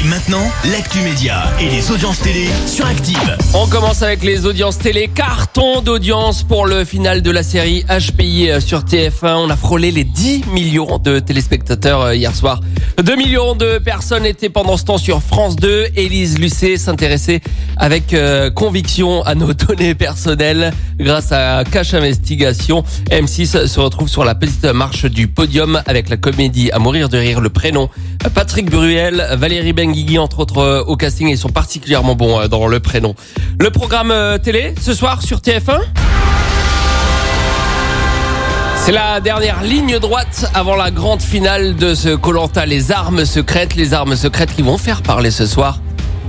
Et maintenant, l'actu média et les audiences télé sur Active. On commence avec les audiences télé. Carton d'audience pour le final de la série HPI sur TF1. On a frôlé les 10 millions de téléspectateurs euh, hier soir. 2 millions de personnes étaient pendant ce temps sur France 2. Élise Lucet s'intéressait avec euh, conviction à nos données personnelles grâce à Cache Investigation. M6 se retrouve sur la petite marche du podium avec la comédie à mourir de rire le prénom. Patrick Bruel, Valérie Entre autres euh, au casting ils sont particulièrement bons euh, dans le prénom. Le programme euh, télé ce soir sur TF1 c'est la dernière ligne droite avant la grande finale de ce Colanta les armes secrètes, les armes secrètes qui vont faire parler ce soir.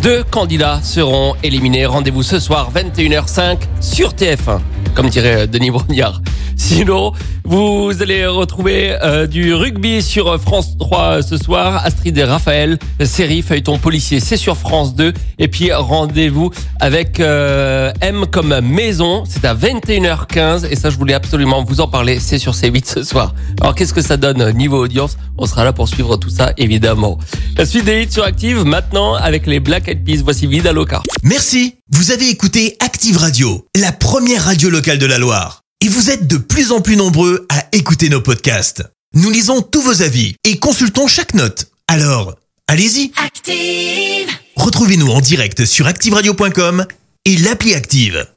Deux candidats seront éliminés. Rendez-vous ce soir 21h05 sur TF1, comme dirait Denis Brognard. Sinon, vous allez retrouver euh, du rugby sur France 3 ce soir. Astrid et Raphaël, série feuilleton policier, c'est sur France 2. Et puis rendez-vous avec euh, M comme maison, c'est à 21h15. Et ça, je voulais absolument vous en parler, c'est sur C8 ce soir. Alors qu'est-ce que ça donne euh, niveau audience? On sera là pour suivre tout ça, évidemment. La suite des hits sur Active, maintenant avec les Black Eyed Peas. Voici Vida Loca. Merci. Vous avez écouté Active Radio, la première radio locale de la Loire. Et vous êtes de plus en plus nombreux à écouter nos podcasts. Nous lisons tous vos avis et consultons chaque note. Alors, allez-y. Active. Retrouvez-nous en direct sur activeradio.com et l'appli Active.